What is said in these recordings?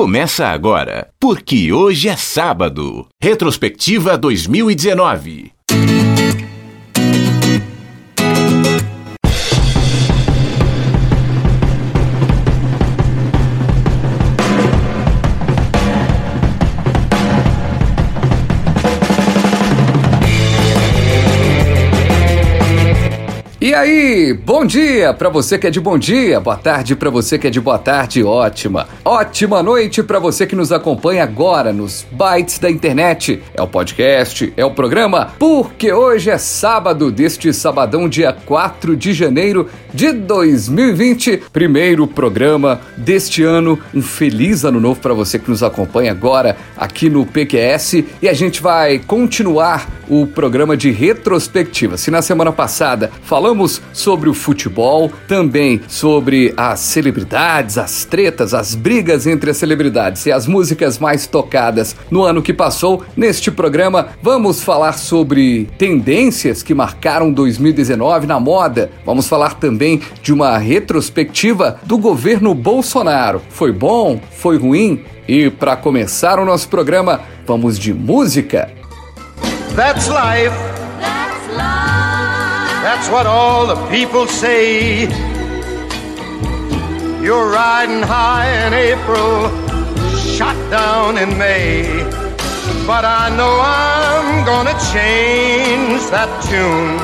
começa agora, porque hoje é sábado. Retrospectiva 2019. E aí, bom dia para você que é de bom dia, boa tarde para você que é de boa tarde, ótima. Ótima noite para você que nos acompanha agora nos bytes da internet. É o podcast, é o programa, porque hoje é sábado deste sabadão, dia 4 de janeiro de 2020, primeiro programa deste ano. Um feliz ano novo para você que nos acompanha agora aqui no PQS e a gente vai continuar o programa de retrospectiva. Se na semana passada falamos Falamos sobre o futebol, também sobre as celebridades, as tretas, as brigas entre as celebridades e as músicas mais tocadas no ano que passou. Neste programa, vamos falar sobre tendências que marcaram 2019 na moda. Vamos falar também de uma retrospectiva do governo Bolsonaro. Foi bom? Foi ruim? E para começar o nosso programa, vamos de música. That's life. That's what all the people say. You're riding high in April, shot down in May. But I know I'm gonna change that tune.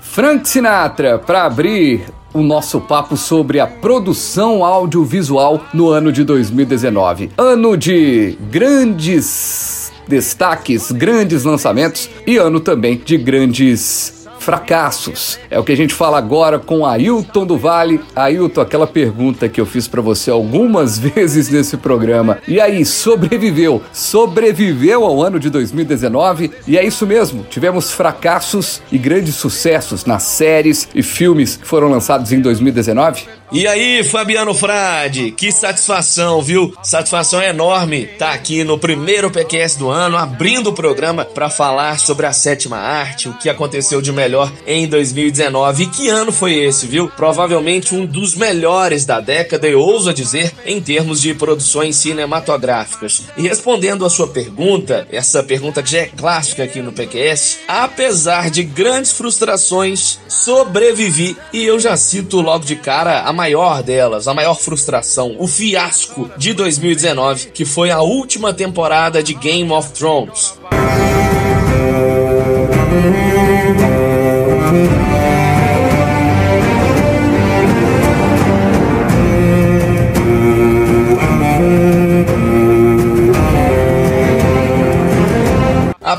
Frank Sinatra, para abrir o nosso papo sobre a produção audiovisual no ano de 2019. Ano de grandes destaques, grandes lançamentos e ano também de grandes fracassos. É o que a gente fala agora com Ailton do Vale. Ailton, aquela pergunta que eu fiz para você algumas vezes nesse programa. E aí, sobreviveu? Sobreviveu ao ano de 2019? E é isso mesmo, tivemos fracassos e grandes sucessos nas séries e filmes que foram lançados em 2019? E aí, Fabiano Frade, que satisfação, viu? Satisfação enorme estar tá aqui no primeiro PQS do ano, abrindo o programa para falar sobre a sétima arte, o que aconteceu de melhor em 2019. E que ano foi esse, viu? Provavelmente um dos melhores da década, eu ouso dizer, em termos de produções cinematográficas. E respondendo a sua pergunta, essa pergunta que já é clássica aqui no PQS, apesar de grandes frustrações, sobrevivi e eu já cito logo de cara a maior delas, a maior frustração, o fiasco de 2019, que foi a última temporada de Game of Thrones.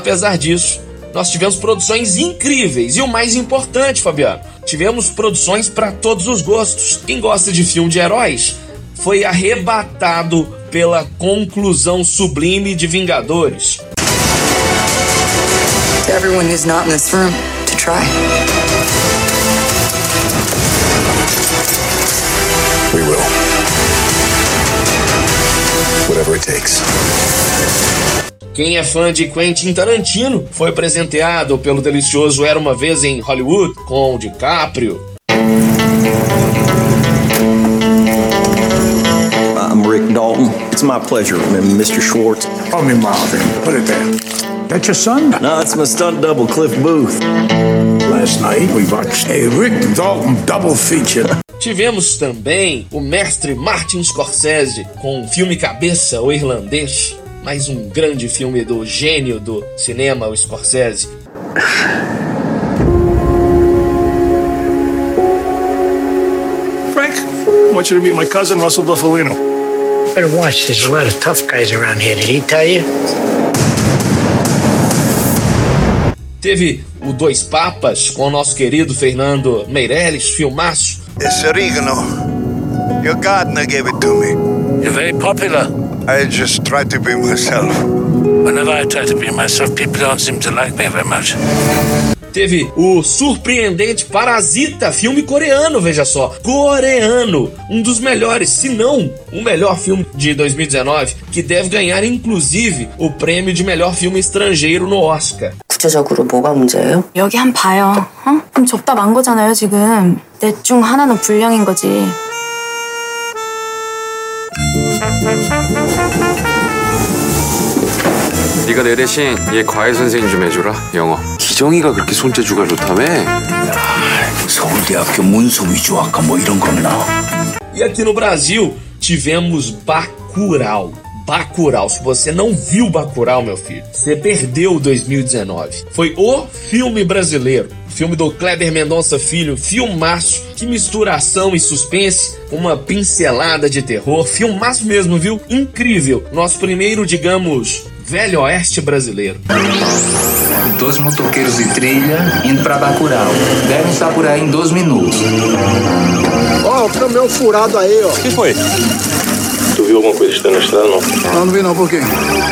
Apesar disso, nós tivemos produções incríveis e o mais importante, Fabiano, tivemos produções para todos os gostos. Quem gosta de filme de heróis foi arrebatado pela conclusão sublime de Vingadores. Everyone is not in this room to try. We will. Whatever it takes. Quem é fã de Quentin Tarantino foi presenteado pelo delicioso Era uma Vez em Hollywood com DiCaprio. I'm Rick Dalton. It's my pleasure, Mr. Schwartz. Call me Marvin. Put it there. That your son? No, it's my stunt double, Cliff Booth. Last night we watched a Rick Dalton double feature. Tivemos também o mestre Martin Scorsese com o filme Cabeça, o Irlandês mais um grande filme do gênio do cinema, o Scorsese. Frank, I want you to meet my cousin Russell Buffalino. Better watch, there's a lot of tough guys around here. Did he tell you? Teve o Dois Papas com o nosso querido Fernando Meirelles, filmaço. It's oregano. Your gardener gave it to me. You're very popular. I just try to be myself. Whenever I try to be myself, people don't seem to like me very much. Teve o surpreendente Parasita, filme coreano, veja só. Coreano, um dos melhores, se não o melhor filme de 2019, que deve ganhar inclusive o prêmio de melhor filme estrangeiro no Oscar. 구체적으로 뭐가 문제예요? 여기 한 봐요. 어? 그럼 접다 만 거잖아요, 지금. 넷 중 하나는 불량인 거지. 네가 내 대신 얘 과외 선생님 좀 해주라 영어 기정이가 그렇게 손재주가 좋다며 서울대학교 문서 위조학과 뭐 이런 거나 E aqui no Brasil tivemos Bacurau. Bacurau. Se você não viu Bacurau, meu filho, você perdeu 2019. Foi o filme brasileiro. Filme do Kleber Mendonça Filho, filmaço que mistura ação e suspense, uma pincelada de terror, filmaço mesmo, viu? Incrível. Nosso primeiro, digamos, velho oeste brasileiro. Dois motoqueiros de trilha indo pra Bacurau. Devem estar por aí em 12 minutos. Ó, o caminhão furado aí, ó. O que foi? Tu viu alguma coisa estranha na estrada, não? Não, não vi não, por quê?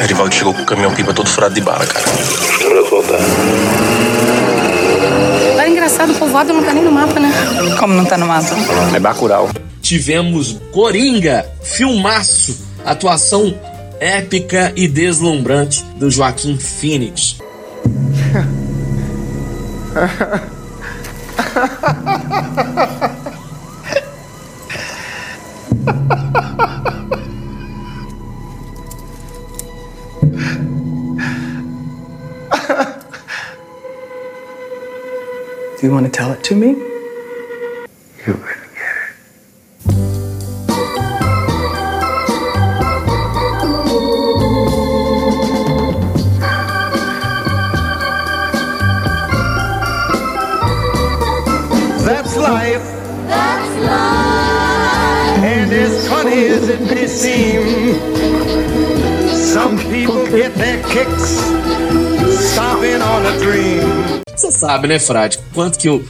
Erivaldo chegou com o caminhão pipa todo furado de bala, cara. Melhor voltar. Era engraçado, o povoado não tá nem no mapa, né? Como não tá no mapa? É Bacurau. Tivemos Coringa, filmaço, atuação épica e deslumbrante do Joaquim Phoenix. Do you want to tell it to me? Sabe, né, Frade, quanto que eu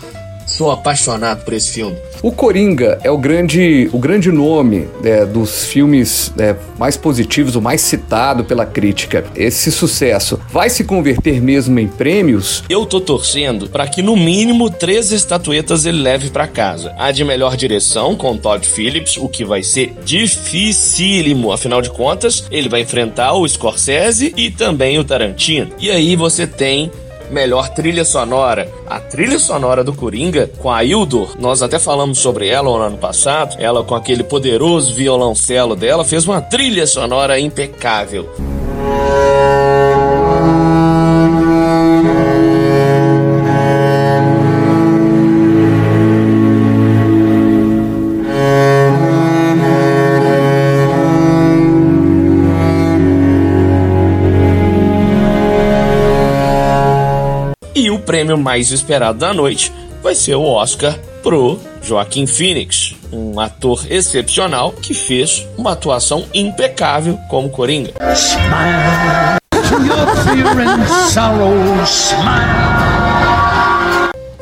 sou apaixonado por esse filme. O Coringa é o grande, o grande nome né, dos filmes né, mais positivos, o mais citado pela crítica. Esse sucesso vai se converter mesmo em prêmios? Eu tô torcendo para que no mínimo três estatuetas ele leve para casa. A de melhor direção com Todd Phillips, o que vai ser dificílimo, afinal de contas, ele vai enfrentar o Scorsese e também o Tarantino. E aí você tem melhor trilha sonora. A trilha sonora do Coringa, com a Hildor, nós até falamos sobre ela no ano passado. Ela, com aquele poderoso violoncelo dela, fez uma trilha sonora impecável. Mais esperado da noite vai ser o Oscar pro Joaquim Phoenix, um ator excepcional que fez uma atuação impecável como Coringa.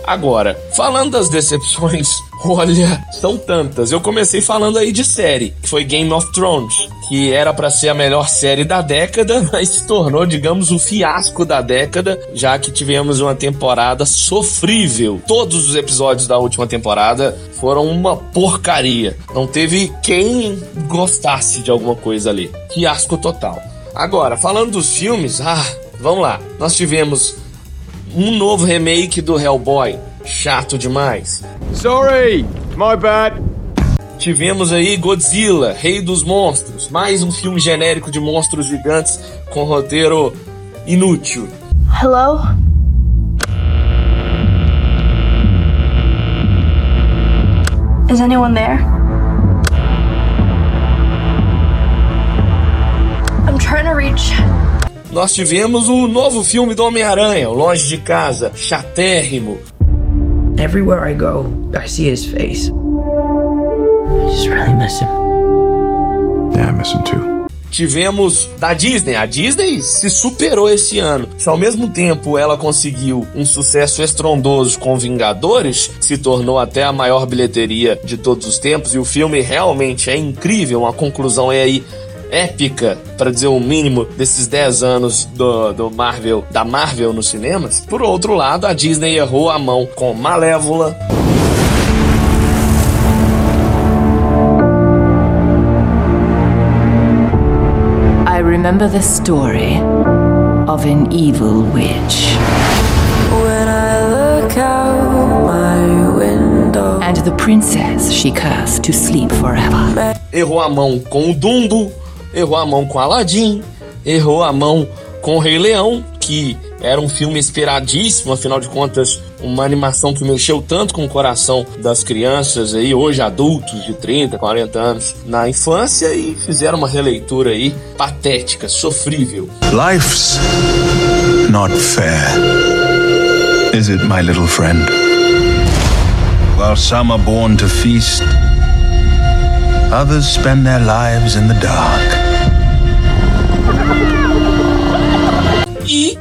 Agora, falando das decepções, olha, são tantas. Eu comecei falando aí de série, que foi Game of Thrones, que era para ser a melhor série da década, mas se tornou, digamos, o fiasco da década, já que tivemos uma temporada sofrível. Todos os episódios da última temporada foram uma porcaria. Não teve quem gostasse de alguma coisa ali. Fiasco total. Agora, falando dos filmes, ah, vamos lá. Nós tivemos um novo remake do Hellboy. Chato demais. Sorry, my bad. Tivemos aí Godzilla, Rei dos Monstros, mais um filme genérico de monstros gigantes com roteiro inútil. Hello? Is anyone there? I'm trying to reach. Nós tivemos o novo filme do Homem-Aranha, Longe de Casa, chatérrimo. Everywhere I go, I see his face. Miss him. Yeah, I miss him too. Tivemos da Disney. A Disney se superou esse ano. Se ao mesmo tempo ela conseguiu um sucesso estrondoso com Vingadores, se tornou até a maior bilheteria de todos os tempos, e o filme realmente é incrível, uma conclusão é aí épica, para dizer o mínimo, desses 10 anos do, do Marvel, da Marvel nos cinemas. Por outro lado, a Disney errou a mão com Malévola. Remember the story of an evil witch. When I look out my window. And the princess she cursed to sleep forever. Errou a mão com o Dumbo, errou a mão com Aladdin, errou a mão com o Rei Leão, que era um filme esperadíssimo, afinal de contas, uma animação que mexeu tanto com o coração das crianças aí, hoje adultos de 30, 40 anos, na infância e fizeram uma releitura aí patética, sofrível. Life's not fair. Is it, my little friend? While some are born to feast, others spend their lives in the dark.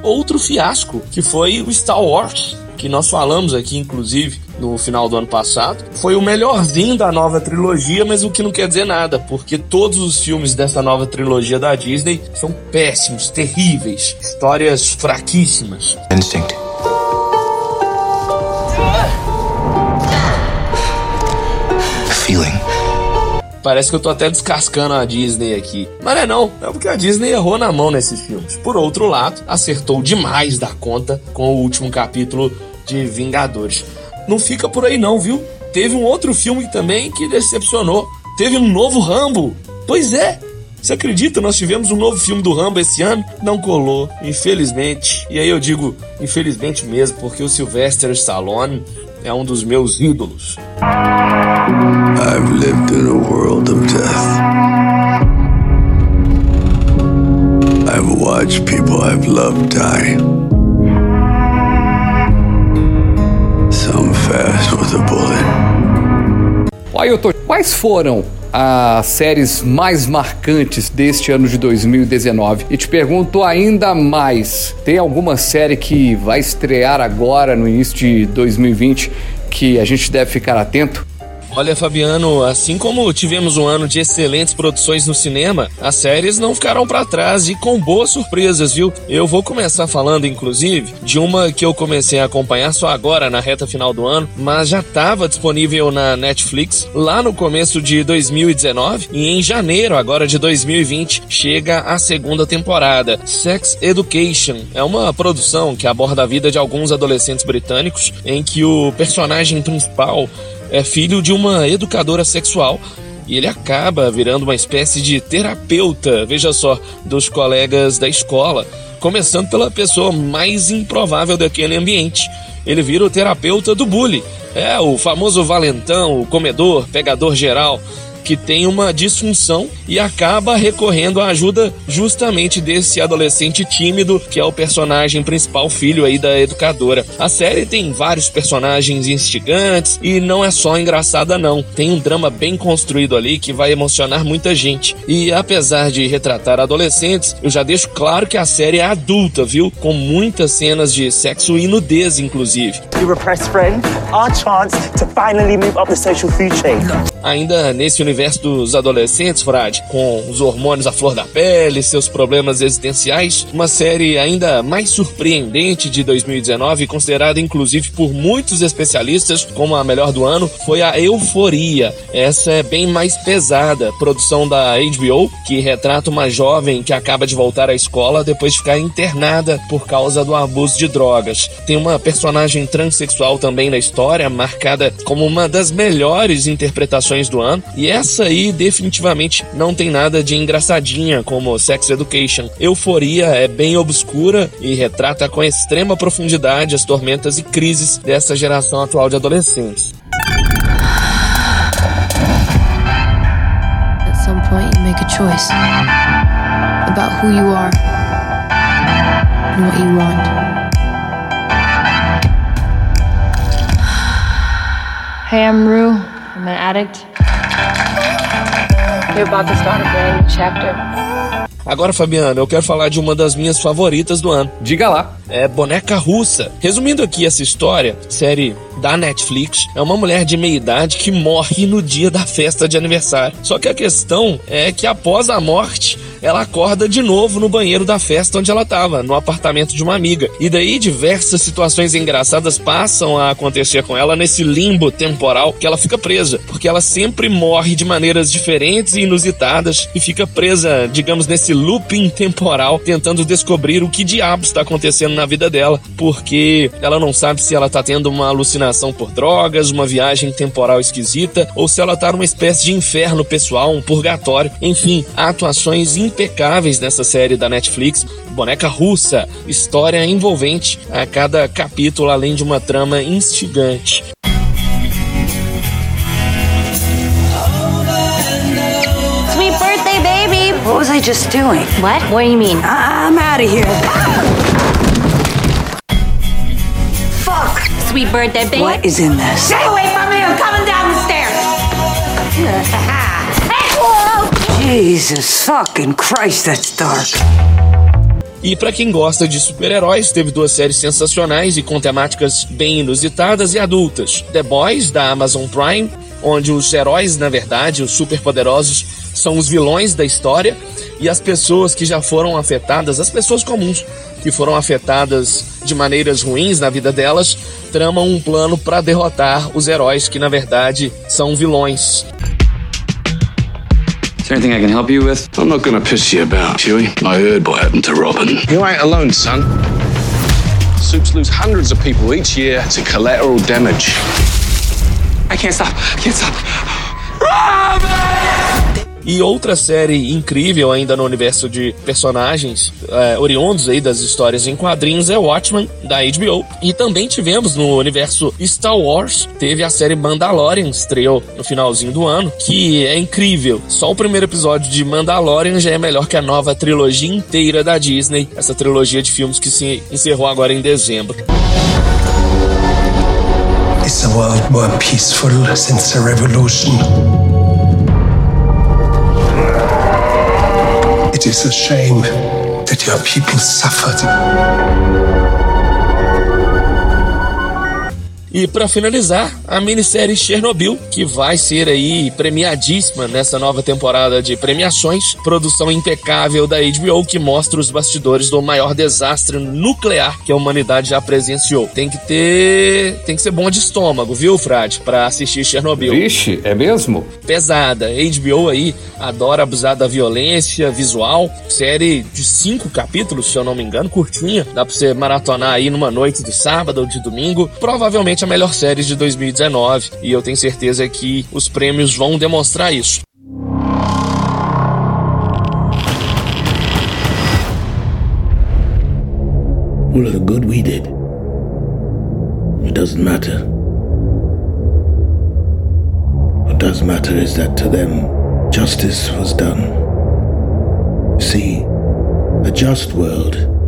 Outro fiasco, que foi o Star Wars, que nós falamos aqui, inclusive, no final do ano passado. Foi o melhorzinho da nova trilogia, mas o que não quer dizer nada, porque todos os filmes dessa nova trilogia da Disney são péssimos, terríveis, histórias fraquíssimas. Instinct. Parece que eu tô até descascando a Disney aqui. Mas não é não, é porque a Disney errou na mão nesses filmes. Por outro lado, acertou demais da conta com o último capítulo de Vingadores. Não fica por aí não, viu? Teve um outro filme também que decepcionou. Teve um novo Rambo. Pois é, você acredita? Nós tivemos um novo filme do Rambo esse ano? Não colou, infelizmente. E aí eu digo, infelizmente mesmo, porque o Sylvester Stallone é um dos meus ídolos. I've lived in a world of death. I've watched people I've loved die. Some fast with a bullet. Ailton, quais foram as séries mais marcantes deste ano de 2019. E te pergunto ainda mais: tem alguma série que vai estrear agora no início de 2020 que a gente deve ficar atento? Olha, Fabiano, assim como tivemos um ano de excelentes produções no cinema, as séries não ficaram para trás e com boas surpresas, viu? Eu vou começar falando, inclusive, de uma que eu comecei a acompanhar só agora na reta final do ano, mas já estava disponível na Netflix lá no começo de 2019 e em janeiro agora de 2020 chega a segunda temporada. Sex Education é uma produção que aborda a vida de alguns adolescentes britânicos em que o personagem principal é filho de uma educadora sexual e ele acaba virando uma espécie de terapeuta, veja só, dos colegas da escola, começando pela pessoa mais improvável daquele ambiente. Ele vira o terapeuta do bully. É o famoso valentão, o comedor, pegador geral que tem uma disfunção e acaba recorrendo à ajuda justamente desse adolescente tímido que é o personagem principal, filho aí da educadora. A série tem vários personagens instigantes e não é só engraçada não. Tem um drama bem construído ali que vai emocionar muita gente. E apesar de retratar adolescentes, eu já deixo claro que a série é adulta, viu? Com muitas cenas de sexo e nudez, inclusive. Ainda nesse universo dos adolescentes, Frade, com os hormônios à flor da pele, seus problemas existenciais, uma série ainda mais surpreendente de 2019, considerada inclusive por muitos especialistas como a melhor do ano, foi a Euforia. Essa é bem mais pesada, produção da HBO, que retrata uma jovem que acaba de voltar à escola depois de ficar internada por causa do abuso de drogas. Tem uma personagem transexual também na história, marcada como uma das melhores interpretações do ano. E essa aí definitivamente não tem nada de engraçadinha como Sex Education. Euforia é bem obscura e retrata com extrema profundidade as tormentas e crises dessa geração atual de adolescentes. At some point, you make a choice about who you are and what you want. Hey, I'm Rue. I'm an addict. You're about to start a brand new chapter. Agora, Fabiano, eu quero falar de uma das minhas favoritas do ano. Diga lá. É Boneca Russa. Resumindo aqui essa história, série da Netflix, é uma mulher de meia idade que morre no dia da festa de aniversário. Só que a questão é que após a morte, ela acorda de novo no banheiro da festa onde ela estava, no apartamento de uma amiga. E daí diversas situações engraçadas passam a acontecer com ela nesse limbo temporal que ela fica presa, porque ela sempre morre de maneiras diferentes e inusitadas e fica presa, digamos, nesse looping temporal, tentando descobrir o que diabos está acontecendo na vida dela, porque ela não sabe se ela está tendo uma alucinação por drogas, uma viagem temporal esquisita, ou se ela tá numa espécie de inferno pessoal, um purgatório. Enfim, atuações impecáveis nessa série da Netflix. Boneca russa, história envolvente a cada capítulo, além de uma trama instigante. Sweet birthday, baby. What was I just doing? What? What do you mean? I- I'm out of here. Fuck. Sweet birthday, baby. What is in this? Stay away from me. I'm coming down the stairs. Jesus fucking Christ, that's dark. E para quem gosta de super-heróis, teve duas séries sensacionais e com temáticas bem inusitadas e adultas. The Boys, da Amazon Prime, onde os heróis, na verdade, os superpoderosos, são os vilões da história e as pessoas que já foram afetadas, as pessoas comuns que foram afetadas de maneiras ruins na vida delas, tramam um plano para derrotar os heróis que, na verdade, são vilões. Is there anything I can help you with? I'm not gonna piss you about, Huey. I heard what happened to Robin. You ain't alone, son. Soups lose hundreds of people each year to collateral damage. I can't stop. I can't stop. E outra série incrível ainda no universo de personagens é, oriundos aí das histórias em quadrinhos é Watchmen, da HBO. E também tivemos no universo Star Wars, teve a série Mandalorian, estreou no finalzinho do ano, que é incrível. Só o primeiro episódio de Mandalorian já é melhor que a nova trilogia inteira da Disney, essa trilogia de filmes que se encerrou agora em dezembro. Is the world more peaceful since the revolution? Is a shame that your people suffered. E para finalizar, a minissérie Chernobyl, que vai ser aí premiadíssima nessa nova temporada de premiações, produção impecável da HBO que mostra os bastidores do maior desastre nuclear que a humanidade já presenciou. Tem que ter, tem que ser bom de estômago, viu, Frade, para assistir Chernobyl. Vixe, é mesmo? Pesada. HBO aí adora abusar da violência visual. Série de cinco capítulos, se eu não me engano, curtinha. Dá pra você maratonar aí numa noite de sábado ou de domingo. Provavelmente a melhor série de 2019 e eu tenho certeza que os prêmios vão demonstrar isso. The good we did. It doesn't matter. What does matter is that to them, justice was done. See, a just world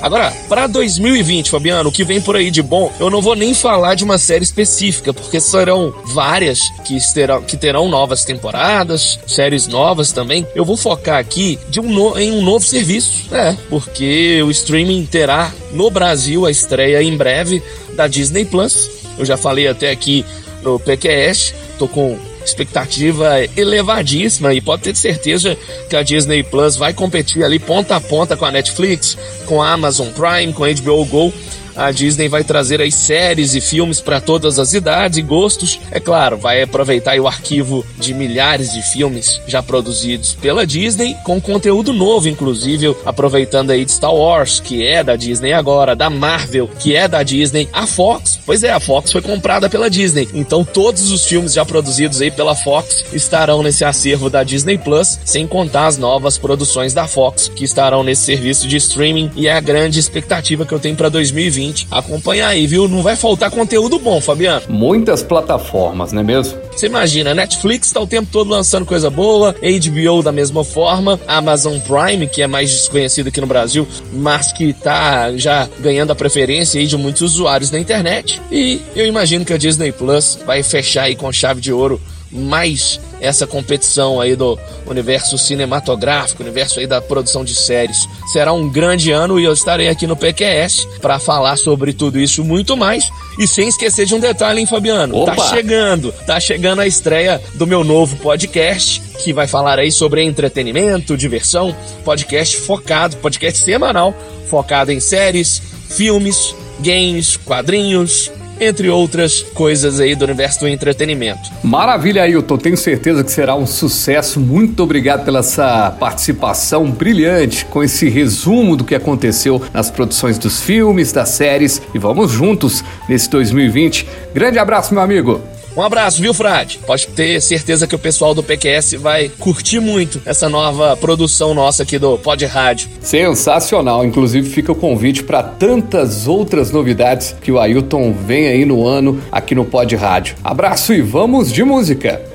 Agora, para 2020, Fabiano, o que vem por aí de bom, eu não vou nem falar de uma série específica, porque serão várias que terão, que terão novas temporadas, séries novas também. Eu vou focar aqui de um no, em um novo serviço, é, porque o streaming terá no Brasil a estreia em breve da Disney Plus. Eu já falei até aqui no PQS, tô com expectativa elevadíssima e pode ter certeza que a Disney Plus vai competir ali ponta a ponta com a Netflix, com a Amazon Prime, com a HBO Go. A Disney vai trazer aí séries e filmes para todas as idades e gostos. É claro, vai aproveitar o arquivo de milhares de filmes já produzidos pela Disney, com conteúdo novo, inclusive, aproveitando aí de Star Wars, que é da Disney agora, da Marvel, que é da Disney, a Fox, pois é, a Fox foi comprada pela Disney. Então todos os filmes já produzidos aí pela Fox estarão nesse acervo da Disney Plus, sem contar as novas produções da Fox que estarão nesse serviço de streaming e é a grande expectativa que eu tenho para 2020 Acompanha aí, viu? Não vai faltar conteúdo bom, Fabiano. Muitas plataformas, não é mesmo? Você imagina, Netflix tá o tempo todo lançando coisa boa, HBO da mesma forma, Amazon Prime, que é mais desconhecido aqui no Brasil, mas que tá já ganhando a preferência aí de muitos usuários na internet. E eu imagino que a Disney Plus vai fechar aí com chave de ouro mais essa competição aí do universo cinematográfico, universo aí da produção de séries. Será um grande ano e eu estarei aqui no PQS para falar sobre tudo isso muito mais. E sem esquecer de um detalhe, hein, Fabiano? Opa. Tá chegando, tá chegando a estreia do meu novo podcast, que vai falar aí sobre entretenimento, diversão, podcast focado, podcast semanal, focado em séries, filmes, games, quadrinhos, entre outras coisas aí do universo do entretenimento. Maravilha, Ailton. Tenho certeza que será um sucesso. Muito obrigado pela essa participação brilhante com esse resumo do que aconteceu nas produções dos filmes, das séries. E vamos juntos nesse 2020. Grande abraço, meu amigo. Um abraço, viu, Frade? Pode ter certeza que o pessoal do PQS vai curtir muito essa nova produção nossa aqui do Pod Rádio. Sensacional. Inclusive, fica o convite para tantas outras novidades que o Ailton vem aí no ano aqui no Pod Rádio. Abraço e vamos de música.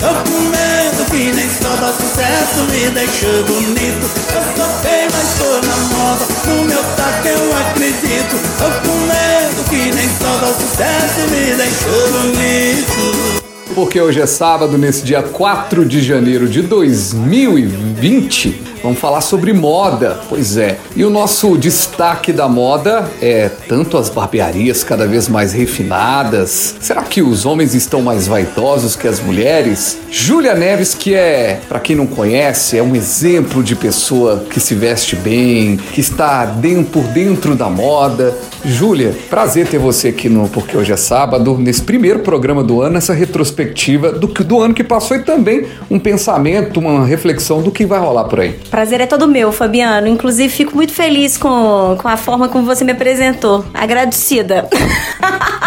Tô com medo que nem só dá sucesso me deixa bonito. Eu feio, mas tô na moda. No meu taco eu acredito. Tô com medo que nem só dá sucesso me deixa bonito. Porque hoje é sábado, nesse dia 4 de janeiro de 2020. Vamos falar sobre moda, pois é. E o nosso destaque da moda é tanto as barbearias cada vez mais refinadas. Será que os homens estão mais vaidosos que as mulheres? Júlia Neves, que é, para quem não conhece, é um exemplo de pessoa que se veste bem, que está dentro, por dentro da moda. Júlia, prazer ter você aqui no Porque Hoje é Sábado, nesse primeiro programa do ano, essa retrospectiva do, do ano que passou e também um pensamento, uma reflexão do que vai rolar por aí. Prazer é todo meu, Fabiano. Inclusive, fico muito feliz com, com a forma como você me apresentou. Agradecida.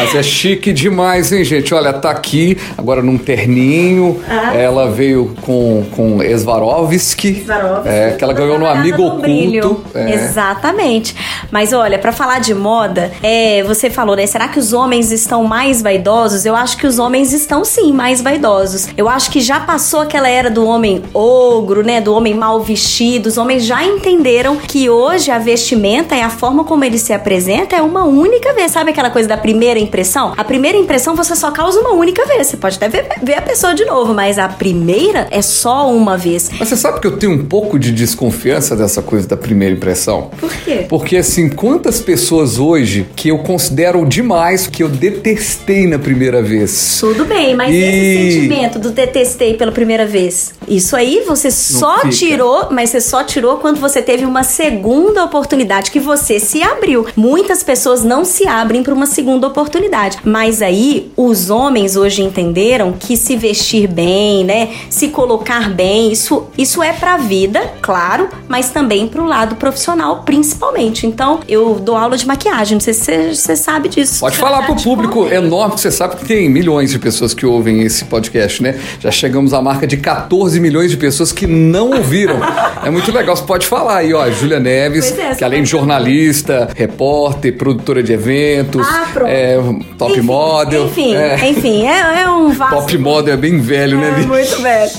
Mas é chique demais, hein, gente? Olha, tá aqui agora num terninho. Ah. Ela veio com, com Svarovski. Svarovski. É, que ela ganhou no Amigo. Oculto. É. Exatamente. Mas olha, pra falar de moda, é, você falou, né? Será que os homens estão mais vaidosos? Eu acho que os homens estão sim mais vaidosos. Eu acho que já passou aquela era do homem ogro, né? Do homem mal vestido. Os homens já entenderam que hoje a vestimenta e a forma como ele se apresenta é uma única vez. Sabe aquela coisa da primeira impressão? A primeira impressão você só causa uma única vez. Você pode até ver, ver a pessoa de novo, mas a primeira é só uma vez. Mas você sabe que eu tenho um pouco de desconfiança dessa coisa da primeira impressão? Por quê? Porque assim, quantas pessoas hoje que eu considero demais, que eu detestei na primeira vez. Tudo bem, mas E- esse sentimento do detestei pela primeira vez, isso aí você só fica. tirou, mas você só tirou quando você teve uma segunda oportunidade, que você se abriu. Muitas pessoas não se abrem para uma segunda oportunidade. Mas aí, os homens hoje entenderam que se vestir bem, né? Se colocar bem, isso, isso é pra vida, claro, mas também pro lado profissional, principalmente. Então, eu dou aula de maquiagem, não sei se você, sabe disso. Pode falar pro de público enorme, que você sabe que tem milhões de pessoas que ouvem esse podcast, né? Já chegamos à marca de 14 milhões de pessoas que não ouviram. é muito legal, você pode falar aí, ó, Júlia Neves, é, que além de jornalista, repórter, produtora de eventos, Ah, é, top Enfim, model. Enfim, é. enfim, é, é um vasto. Top model é bem velho, né, É bicho? muito velho.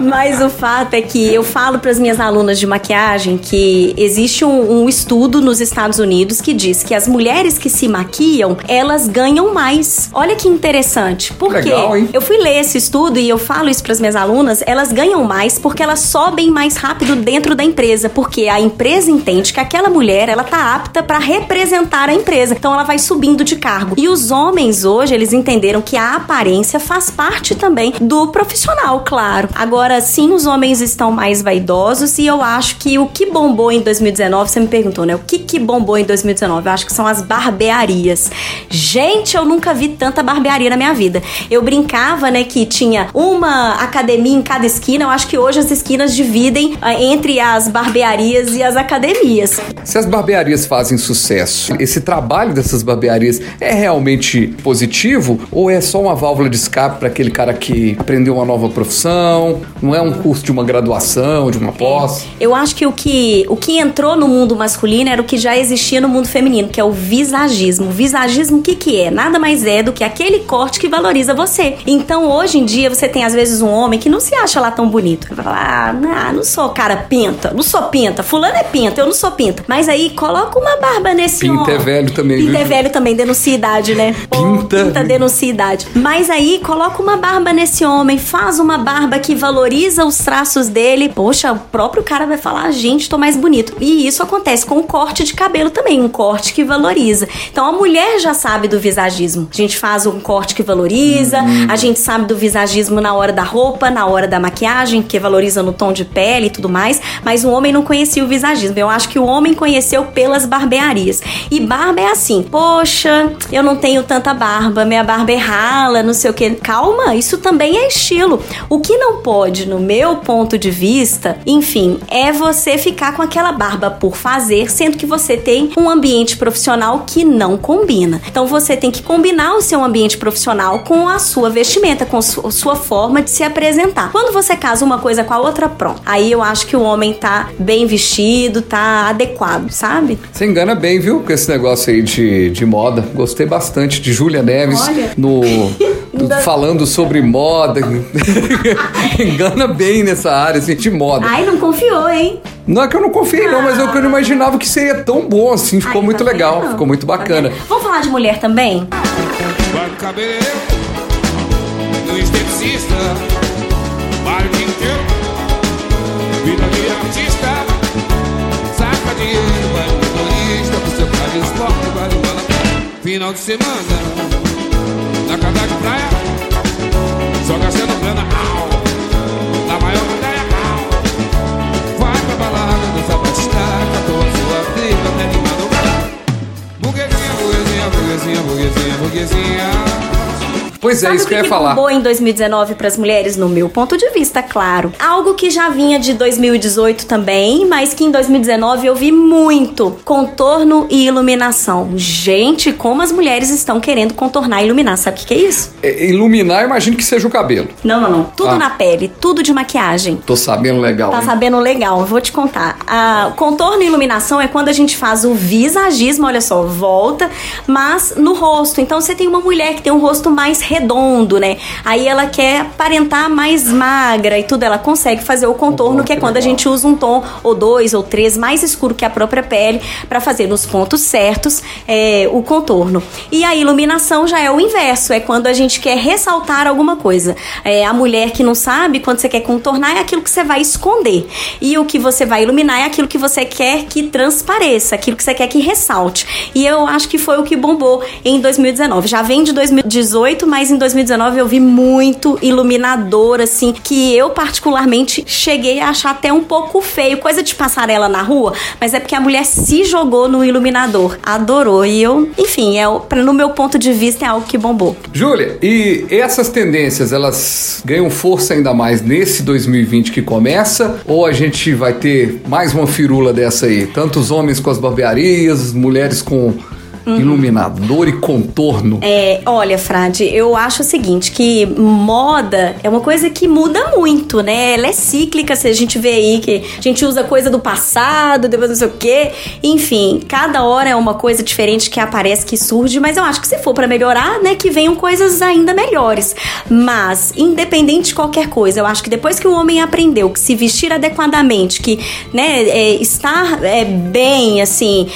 Mas o fato é que eu falo para as minhas alunas de maquiagem que existe um, um estudo nos Estados Unidos que diz que as mulheres que se maquiam, elas ganham mais. Olha que interessante. Por quê? Legal, hein? Eu fui ler esse estudo e eu falo isso para as minhas alunas, elas ganham mais porque elas sobem mais rápido dentro da empresa, porque a empresa entende que aquela mulher, ela tá apta para representar a empresa. Então ela vai subindo de cargo. E os homens hoje, eles entenderam que a aparência faz parte também do profissional, claro. Agora sim, os homens estão mais vaidosos e eu acho que o que bombou em 2019, você me perguntou, né? O que que bombou em 2019? Eu acho que são as barbearias. Gente, eu nunca vi tanta barbearia na minha vida. Eu brincava, né, que tinha uma academia em cada esquina. Eu acho que hoje as esquinas dividem ah, entre as barbearias e as academias. Se as barbearias fazem sucesso, esse trabalho dessas barbearias é realmente positivo ou é só uma válvula de escape para aquele cara que aprendeu uma nova profissão? Não é um curso de uma graduação, de uma pós? Eu acho que o que o que entrou no mundo masculino era o que já existia no mundo feminino, que é o visagismo. O visagismo o que que é? Nada mais é do que aquele corte que valoriza você. Então, hoje em dia, você tem às vezes um homem que não se acha lá tão bonito. Vai falar, ah, não, não sou cara pinta, não sou pinta. Fulano é pinta, eu não sou pinta. Mas aí, coloca uma barba nesse Pinta homem. é velho também, Pinta viu? é velho também, denuncia idade, né? Pinta. Pinta denuncia idade. Mas aí, coloca uma barba nesse homem, faz uma barba que valoriza os traços dele. Poxa, o próprio cara vai falar, gente, tô mais bonito. E isso acontece com o corte de cabelo também, um corte que valoriza. Então a mulher já sabe do visagismo. A gente faz um corte que valoriza, a gente sabe do visagismo na hora da roupa, na hora da maquiagem, que valoriza no tom de pele e tudo mais, mas o homem não conhecia o visagismo. Eu acho que o homem conheceu pelas barbearias. E barba é assim, poxa, eu não tenho tanta barba, minha barba é rala, não sei o que. Calma, isso também é estilo. O que não pode, no meu ponto de vista, enfim, é você ficar com aquela barba por fazer, sendo que você tem um ambiente profissional que não combina. Então você tem que combinar o seu ambiente profissional com a sua vestimenta, com a sua forma de se apresentar. Quando você casa uma coisa com a outra, pronto. Aí eu acho que o homem tá bem vestido, tá adequado, sabe? Você engana bem, viu, com esse negócio aí de, de moda. Gostei bastante de Júlia Neves Olha. no falando sobre moda. engana bem nessa área assim, de moda. Ai, não confiou, hein? Não é que eu não confiei, não, mas eu que eu não imaginava que seria tão bom assim. Ficou Ai, muito tá legal, vendo? ficou muito bacana. Vamos falar de mulher também? Vai cabeleireiro, no esteticista, Final de semana, na casa de praia, só gastando grana, na maior praia, vai pra balada, dança pra destaca, toa sua vida, até de madrugada. Burguesinha, burguesinha, burguesinha, burguesinha, burguesinha. Pois é, Sabe isso o que eu ia que falar. bombou em 2019 para as mulheres, no meu ponto de vista, claro. Algo que já vinha de 2018 também, mas que em 2019 eu vi muito: contorno e iluminação. Gente, como as mulheres estão querendo contornar e iluminar. Sabe o que, que é isso? É, Iluminar, imagino que seja o cabelo. Não, não, não. Tudo Ah. na pele, tudo de maquiagem. Tô sabendo legal. Tá hein? sabendo legal, vou te contar. A contorno e iluminação é quando a gente faz o visagismo, olha só, volta, mas no rosto. Então você tem uma mulher que tem um rosto mais redondo, né? Aí ela quer aparentar mais magra e tudo, ela consegue fazer o contorno, que é quando a gente usa um tom ou dois ou três mais escuro que a própria pele para fazer nos pontos certos é, o contorno. E a iluminação já é o inverso, é quando a gente quer ressaltar alguma coisa. É, a mulher que não sabe, quando você quer contornar, é aquilo que você vai esconder. E o que você vai iluminar é aquilo que você quer que transpareça, aquilo que você quer que ressalte. E eu acho que foi o que bombou em 2019. Já vem de 2018, mas em 2019 eu vi muito iluminador, assim, que eu particularmente cheguei a achar até um pouco feio. Coisa de passarela na rua, mas é porque a mulher se jogou no iluminador. Adorou. E eu, enfim, é, no meu ponto de vista, é algo que bombou. Júlia, e essas tendências, elas ganham força ainda mais nesse 2020 que começa? Ou a gente vai ter mais uma firula dessa aí? Tanto os homens com as barbearias, mulheres com iluminador e contorno. É, olha, Frade, eu acho o seguinte, que moda é uma coisa que muda muito, né? Ela é cíclica, se a gente vê aí que a gente usa coisa do passado, depois não sei o quê. Enfim, cada hora é uma coisa diferente que aparece, que surge, mas eu acho que se for pra melhorar, né, que venham coisas ainda melhores. Mas, independente de qualquer coisa, eu acho que depois que o homem aprendeu que se vestir adequadamente, que, né, é, estar é, bem, assim,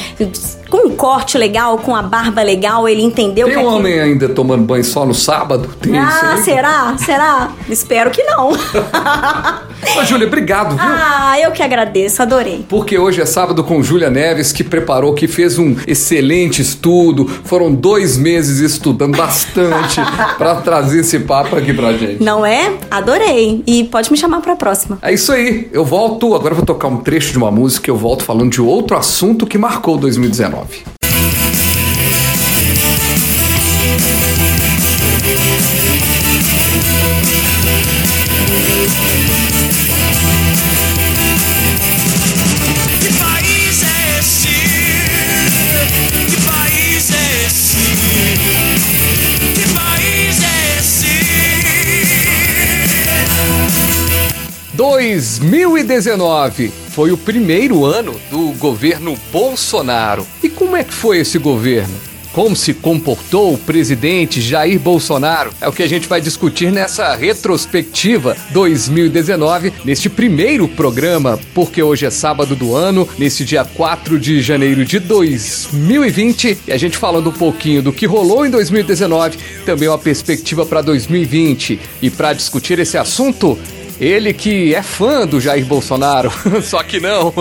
com um corte legal, com a barba legal, ele entendeu Tem que aquilo- homem ainda tomando banho só no sábado? Tem ah, será? Será? Espero que não. Ô, Júlia, obrigado, viu? ah, eu que agradeço, adorei. Porque hoje é sábado com Júlia Neves, que preparou, que fez um excelente estudo. Foram dois meses estudando bastante pra trazer esse papo aqui pra gente. Não é? Adorei. E pode me chamar pra próxima. É isso aí, eu volto. Agora vou tocar um trecho de uma música. Eu volto falando de outro assunto que marcou 2019. Que país é esse? Que país é esse? Que país é esse? 2019 foi o primeiro ano do governo Bolsonaro. E como é que foi esse governo? Como se comportou o presidente Jair Bolsonaro? É o que a gente vai discutir nessa retrospectiva 2019, neste primeiro programa, porque hoje é sábado do ano, nesse dia 4 de janeiro de 2020, e a gente falando um pouquinho do que rolou em 2019, também uma perspectiva para 2020. E para discutir esse assunto, ele que é fã do Jair Bolsonaro, só que não.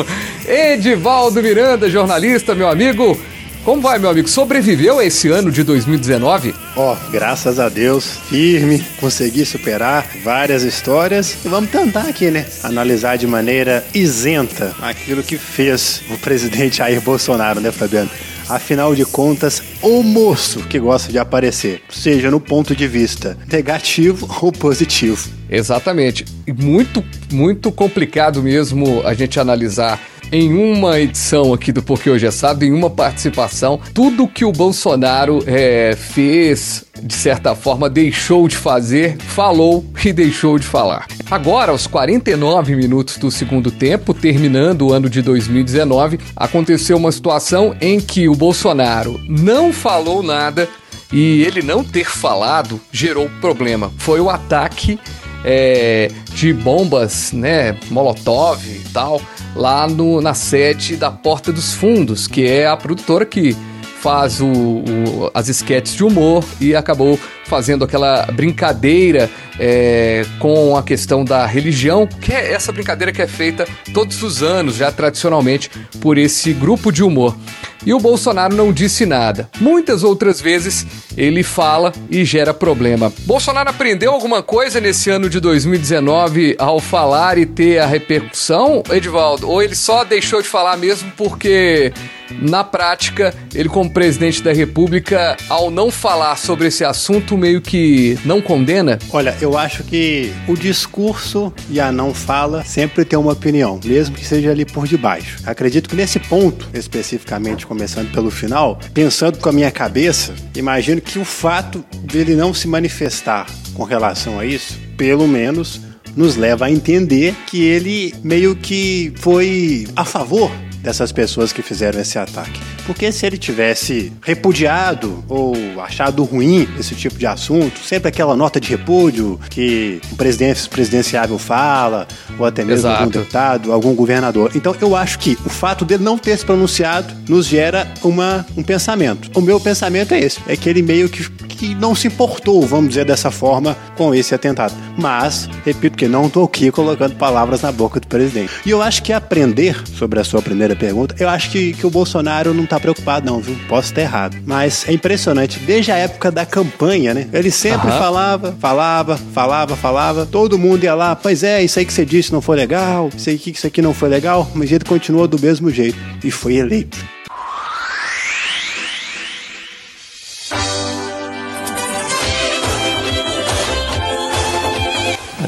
Edivaldo Miranda, jornalista, meu amigo. Como vai, meu amigo? Sobreviveu a esse ano de 2019? Ó, oh, graças a Deus, firme, consegui superar várias histórias e vamos tentar aqui, né? Analisar de maneira isenta aquilo que fez o presidente Jair Bolsonaro, né, Fabiano? Afinal de contas, o moço que gosta de aparecer, seja no ponto de vista negativo ou positivo. Exatamente. Muito, muito complicado mesmo a gente analisar em uma edição aqui do Porque Hoje é Sábado, em uma participação, tudo que o Bolsonaro é, fez, de certa forma, deixou de fazer, falou e deixou de falar. Agora, aos 49 minutos do segundo tempo, terminando o ano de 2019, aconteceu uma situação em que o Bolsonaro não falou nada e ele não ter falado gerou problema. Foi o ataque é, de bombas, né, Molotov e tal, lá no, na sede da Porta dos Fundos, que é a produtora que faz o, o, as esquetes de humor e acabou fazendo aquela brincadeira é, com a questão da religião, que é essa brincadeira que é feita todos os anos, já tradicionalmente, por esse grupo de humor. E o Bolsonaro não disse nada. Muitas outras vezes ele fala e gera problema. Bolsonaro aprendeu alguma coisa nesse ano de 2019 ao falar e ter a repercussão, Edivaldo? Ou ele só deixou de falar mesmo porque, na prática, ele, como presidente da República, ao não falar sobre esse assunto, meio que não condena? Olha, eu acho que o discurso e a não fala sempre tem uma opinião, mesmo que seja ali por debaixo. Acredito que nesse ponto, especificamente, começando pelo final, pensando com a minha cabeça, imagino que o fato dele não se manifestar com relação a isso, pelo menos nos leva a entender que ele meio que foi a favor dessas pessoas que fizeram esse ataque. Porque se ele tivesse repudiado ou achado ruim esse tipo de assunto, sempre aquela nota de repúdio que o presidente presidenciável fala, ou até mesmo Exato. algum deputado, algum governador. Então eu acho que o fato dele não ter se pronunciado nos gera uma, um pensamento. O meu pensamento é esse: é que ele meio que, que não se importou, vamos dizer dessa forma, com esse atentado. Mas, repito que não estou aqui colocando palavras na boca do presidente. E eu acho que aprender sobre a sua primeira pergunta, eu acho que, que o Bolsonaro não está preocupado, não, viu? Posso estar errado. Mas é impressionante, desde a época da campanha, né? Ele sempre uhum. falava, falava, falava, falava. Todo mundo ia lá, pois é, isso aí que você disse não foi legal, isso aí que isso aqui não foi legal, mas ele continuou do mesmo jeito e foi eleito.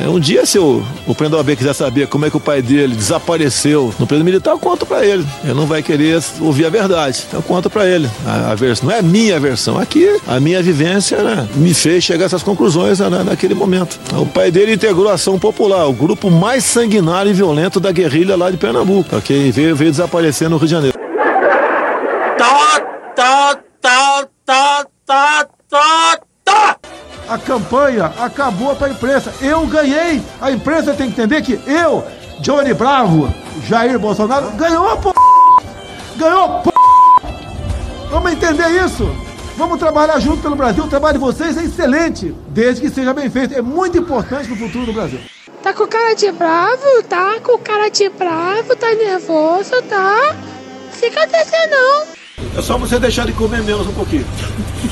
Um dia, se o, o Prendor B quiser saber como é que o pai dele desapareceu no preso militar, eu conto pra ele. Ele não vai querer ouvir a verdade. Então eu conto pra ele. A, a versão, não é a minha versão. Aqui, a minha vivência né, me fez chegar a essas conclusões né, naquele momento. O pai dele integrou a Ação Popular, o grupo mais sanguinário e violento da guerrilha lá de Pernambuco, ok? Veio, veio desaparecer no Rio de Janeiro. Tá, tá, tá, tá, tá, tá, tá! A campanha acabou para a imprensa. Eu ganhei. A imprensa tem que entender que eu, Johnny Bravo, Jair Bolsonaro, ganhou, pô. Ganhou, pô. Vamos entender isso. Vamos trabalhar junto pelo Brasil. O trabalho de vocês é excelente, desde que seja bem feito. É muito importante para o futuro do Brasil. Tá com cara de bravo, tá? Com cara de bravo, tá nervoso, tá? Fica descendo não. É só você deixar de comer menos um pouquinho.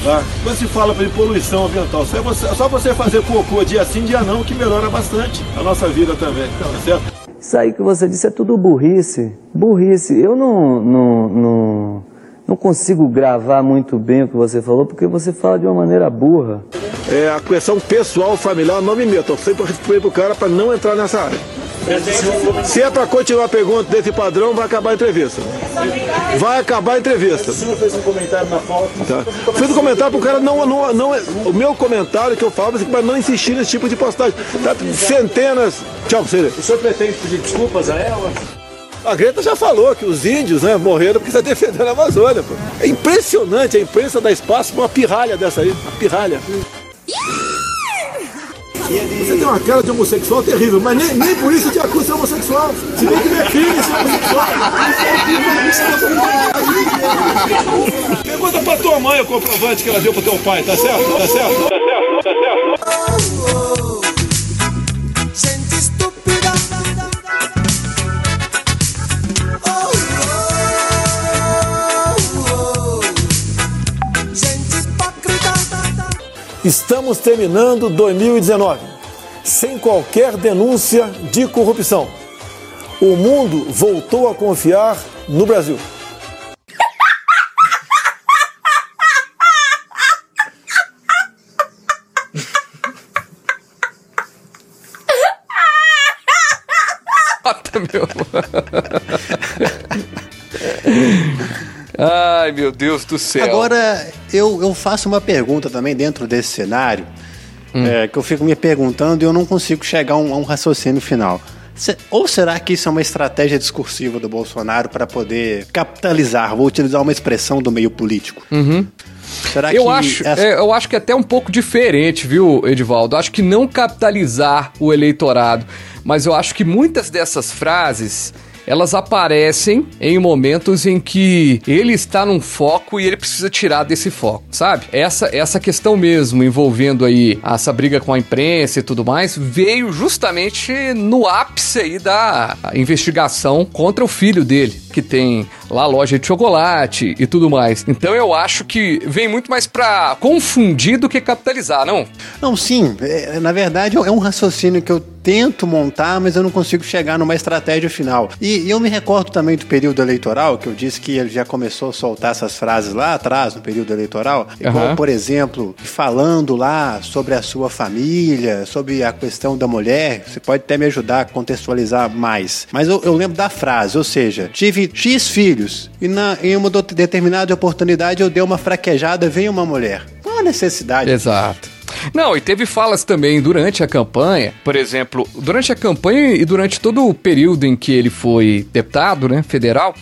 Tá? Quando se fala de poluição ambiental, só, é você, só você fazer cocô dia sim, dia não, que melhora bastante a nossa vida também, tá certo? Isso aí que você disse é tudo burrice. Burrice. Eu não, não, não, não consigo gravar muito bem o que você falou, porque você fala de uma maneira burra. É, a questão pessoal, familiar, não me meto. Eu sempre respeito pro cara para não entrar nessa área. Se é para continuar a pergunta desse padrão, vai acabar a entrevista. Vai acabar a entrevista. O senhor fez um comentário na foto. Tá. Fiz um comentário para o cara não, não, não. O meu comentário que eu falo é para não insistir nesse tipo de postagem. Tá? Centenas. Tchau, você. O senhor pretende pedir desculpas a ela? A Greta já falou que os índios né, morreram porque está defendendo a Amazônia. Pô. É impressionante a imprensa dar espaço para uma pirralha dessa aí. Uma pirralha. Você tem uma cara de homossexual terrível, mas nem, nem por isso te acusa de homossexual. Se bem que meu filho é Pergunta pra tua mãe o comprovante que ela deu pro teu pai, tá certo? Tá certo? Tá certo? Estamos terminando 2019 sem qualquer denúncia de corrupção. O mundo voltou a confiar no Brasil. Meu. Ai, meu Deus do céu. Agora, eu, eu faço uma pergunta também dentro desse cenário, é, que eu fico me perguntando e eu não consigo chegar a um, a um raciocínio final. Se- ou será que isso é uma estratégia discursiva do Bolsonaro para poder capitalizar? Vou utilizar uma expressão do meio político. Uhum. Será eu acho, essa- é, eu acho que é até um pouco diferente, viu, Edivaldo? Acho que não capitalizar o eleitorado, mas eu acho que muitas dessas frases elas aparecem em momentos em que ele está num foco e ele precisa tirar desse foco, sabe? Essa essa questão mesmo envolvendo aí essa briga com a imprensa e tudo mais veio justamente no ápice aí da investigação contra o filho dele, que tem lá loja de chocolate e tudo mais. Então eu acho que vem muito mais pra confundir do que capitalizar, não? Não, sim. é, na verdade, é um raciocínio que eu tento montar, mas eu não consigo chegar numa estratégia final. E, e eu me recordo também do período eleitoral, que eu disse que ele já começou a soltar essas frases lá atrás, no período eleitoral. Aham. por exemplo, falando lá sobre a sua família, sobre a questão da mulher. Você pode até me ajudar a contextualizar mais. Mas eu, eu lembro da frase, ou seja, tive X filhos e na, em uma determinada oportunidade eu dei uma fraquejada, veio uma mulher. Qual a necessidade? Exato. Não, e teve falas também durante a campanha, por exemplo, durante a campanha e durante todo o período em que ele foi deputado, né, federal,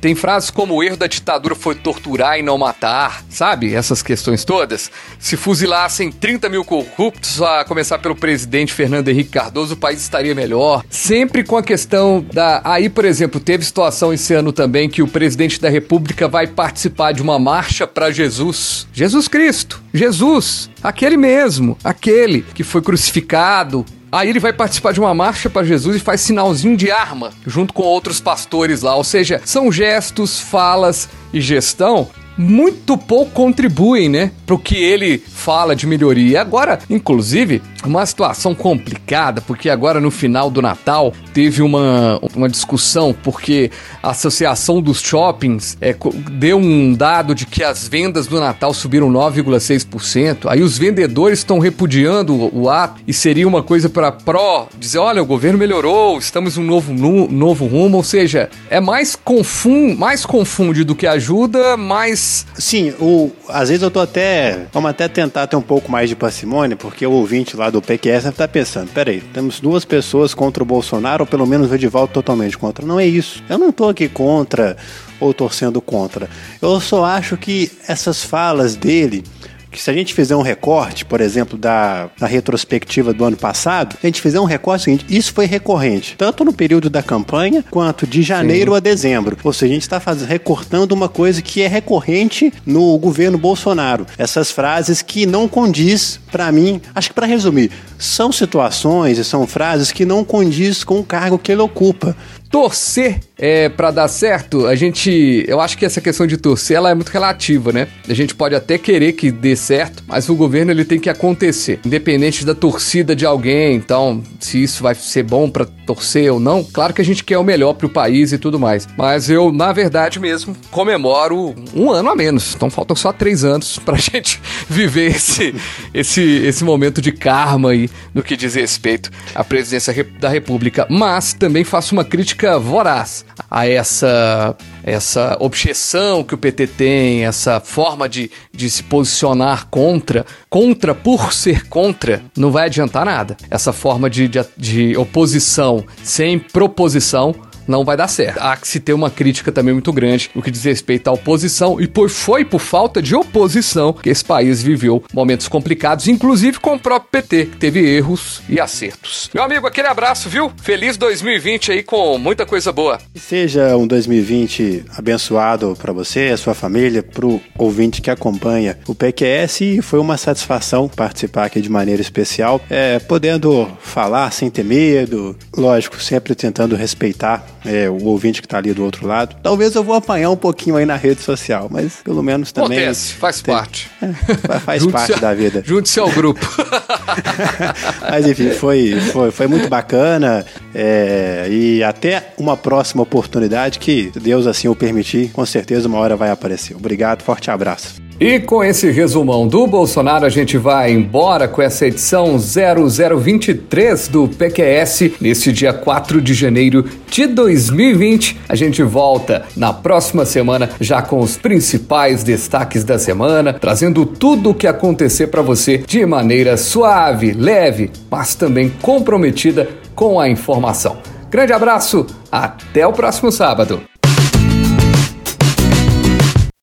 tem frases como o erro da ditadura foi torturar e não matar, sabe? Essas questões todas. Se fuzilassem 30 mil corruptos, a começar pelo presidente Fernando Henrique Cardoso, o país estaria melhor. Sempre com a questão da... Aí, por exemplo, teve situação esse ano também que o presidente da república vai participar de uma marcha para Jesus. Jesus Cristo. Jesus. Aquele mesmo. Aquele que foi crucificado, Aí ele vai participar de uma marcha para Jesus e faz sinalzinho de arma junto com outros pastores lá. Ou seja, são gestos, falas e gestão muito pouco contribuem, né, pro que ele fala de melhoria. Agora, inclusive, uma situação complicada, porque agora no final do Natal teve uma, uma discussão, porque a Associação dos Shoppings é, deu um dado de que as vendas do Natal subiram 9,6%. Aí os vendedores estão repudiando o, o ato e seria uma coisa para pró dizer: olha, o governo melhorou, estamos em um novo, novo rumo. Ou seja, é mais, confun, mais confunde do que ajuda, mais. Sim, o, às vezes eu tô até. Vamos até tentar ter um pouco mais de parcimônia, porque o ouvinte lá do PQS deve estar pensando: peraí, temos duas pessoas contra o Bolsonaro, ou pelo menos o Edivaldo totalmente contra. Não é isso. Eu não tô aqui contra ou torcendo contra. Eu só acho que essas falas dele. Que se a gente fizer um recorte, por exemplo, da, da retrospectiva do ano passado, se a gente fizer um recorte, seguinte, isso foi recorrente, tanto no período da campanha, quanto de janeiro a dezembro. Ou seja, a gente está recortando uma coisa que é recorrente no governo Bolsonaro. Essas frases que não condiz, para mim, acho que para resumir, são situações e são frases que não condiz com o cargo que ele ocupa. Torcer é para dar certo, a gente, eu acho que essa questão de torcer ela é muito relativa, né? A gente pode até querer que dê certo, mas o governo ele tem que acontecer, independente da torcida de alguém. Então, se isso vai ser bom para torcer ou não, claro que a gente quer o melhor pro país e tudo mais. Mas eu, na verdade mesmo, comemoro um ano a menos. Então faltam só três anos pra gente viver esse, esse, esse momento de karma aí no que diz respeito à presidência re- da República. Mas também faço uma crítica voraz a essa, essa objeção que o PT tem, essa forma de, de se posicionar contra, contra por ser contra, não vai adiantar nada. Essa forma de, de, de oposição sem proposição não vai dar certo. Há que se ter uma crítica também muito grande no que diz respeito à oposição, e por, foi por falta de oposição que esse país viveu momentos complicados, inclusive com o próprio PT, que teve erros e acertos. Meu amigo, aquele abraço, viu? Feliz 2020 aí com muita coisa boa. Que seja um 2020 abençoado para você, a sua família, pro ouvinte que acompanha o PQS e foi uma satisfação participar aqui de maneira especial, é, podendo falar sem ter medo, lógico, sempre tentando respeitar é, o ouvinte que tá ali do outro lado. Talvez eu vou apanhar um pouquinho aí na rede social, mas pelo menos também. Acontece, faz tem- parte. É, faz parte a- da vida. Junte-se ao grupo. Mas enfim, foi, foi, foi muito bacana. é, e até uma próxima oportunidade que, Deus assim o permitir, com certeza uma hora vai aparecer. Obrigado, forte abraço. E com esse resumão do Bolsonaro, a gente vai embora com essa edição 0023 do PQS nesse dia 4 de janeiro de 2020. A gente volta na próxima semana já com os principais destaques da semana, trazendo tudo o que acontecer para você de maneira suave, leve, mas também comprometida com a informação. Grande abraço, até o próximo sábado.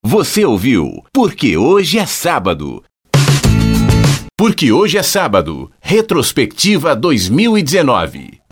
Você ouviu Porque Hoje é Sábado. Porque Hoje é Sábado. Retrospectiva 2019.